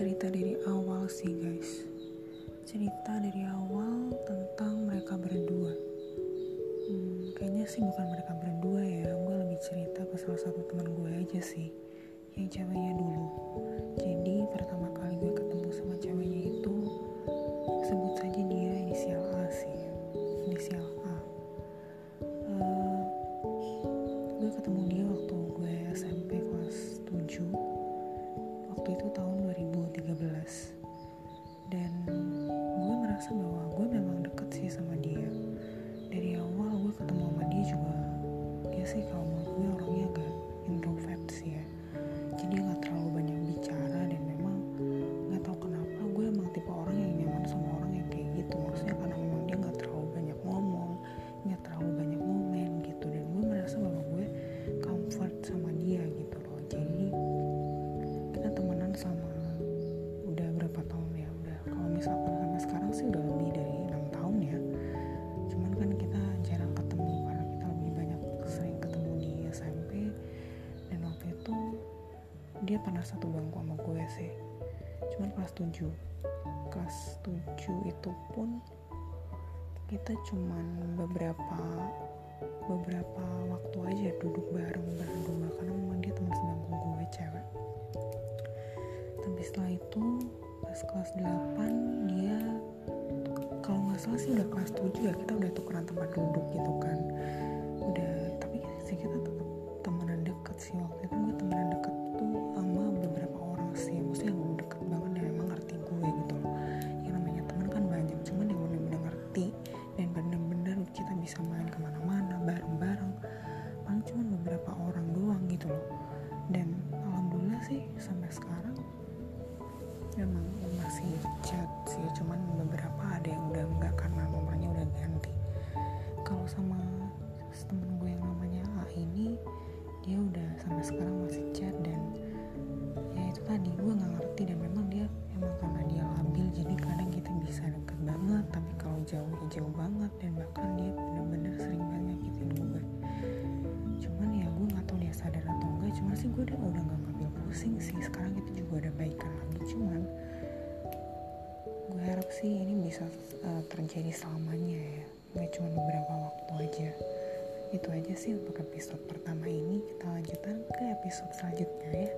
cerita dari awal sih guys. Cerita dari awal tentang mereka berdua. Hmm, kayaknya sih bukan mereka berdua ya. Gue lebih cerita ke salah satu teman gue aja sih yang ceweknya dulu. Jadi dia pernah satu bangku sama gue sih. Cuman kelas 7 kelas 7 itu pun kita cuman beberapa beberapa waktu aja duduk bareng berdua karena memang dia teman sebangku gue cewek. Tapi setelah itu pas kelas 8 dia kalau nggak salah sih udah kelas 7 ya kita udah tukeran tempat duduk gitu memang masih chat sih cuman beberapa ada yang udah enggak karena nomornya udah ganti. Kalau sama temen gue yang namanya A ini dia udah sampai sekarang masih chat dan ya itu tadi gue nggak ngerti dan memang dia emang karena dia labil jadi kadang kita bisa deket banget tapi kalau jauh ya jauh banget dan bahkan dia bener-bener sering banget nyakitin gue. Cuman ya gue nggak tahu dia sadar atau enggak cuman sih gue udah pusing sih sekarang itu juga ada baikan lagi cuman gue harap sih ini bisa uh, terjadi selamanya ya nggak cuma beberapa waktu aja. Itu aja sih untuk episode pertama ini kita lanjutkan ke episode selanjutnya ya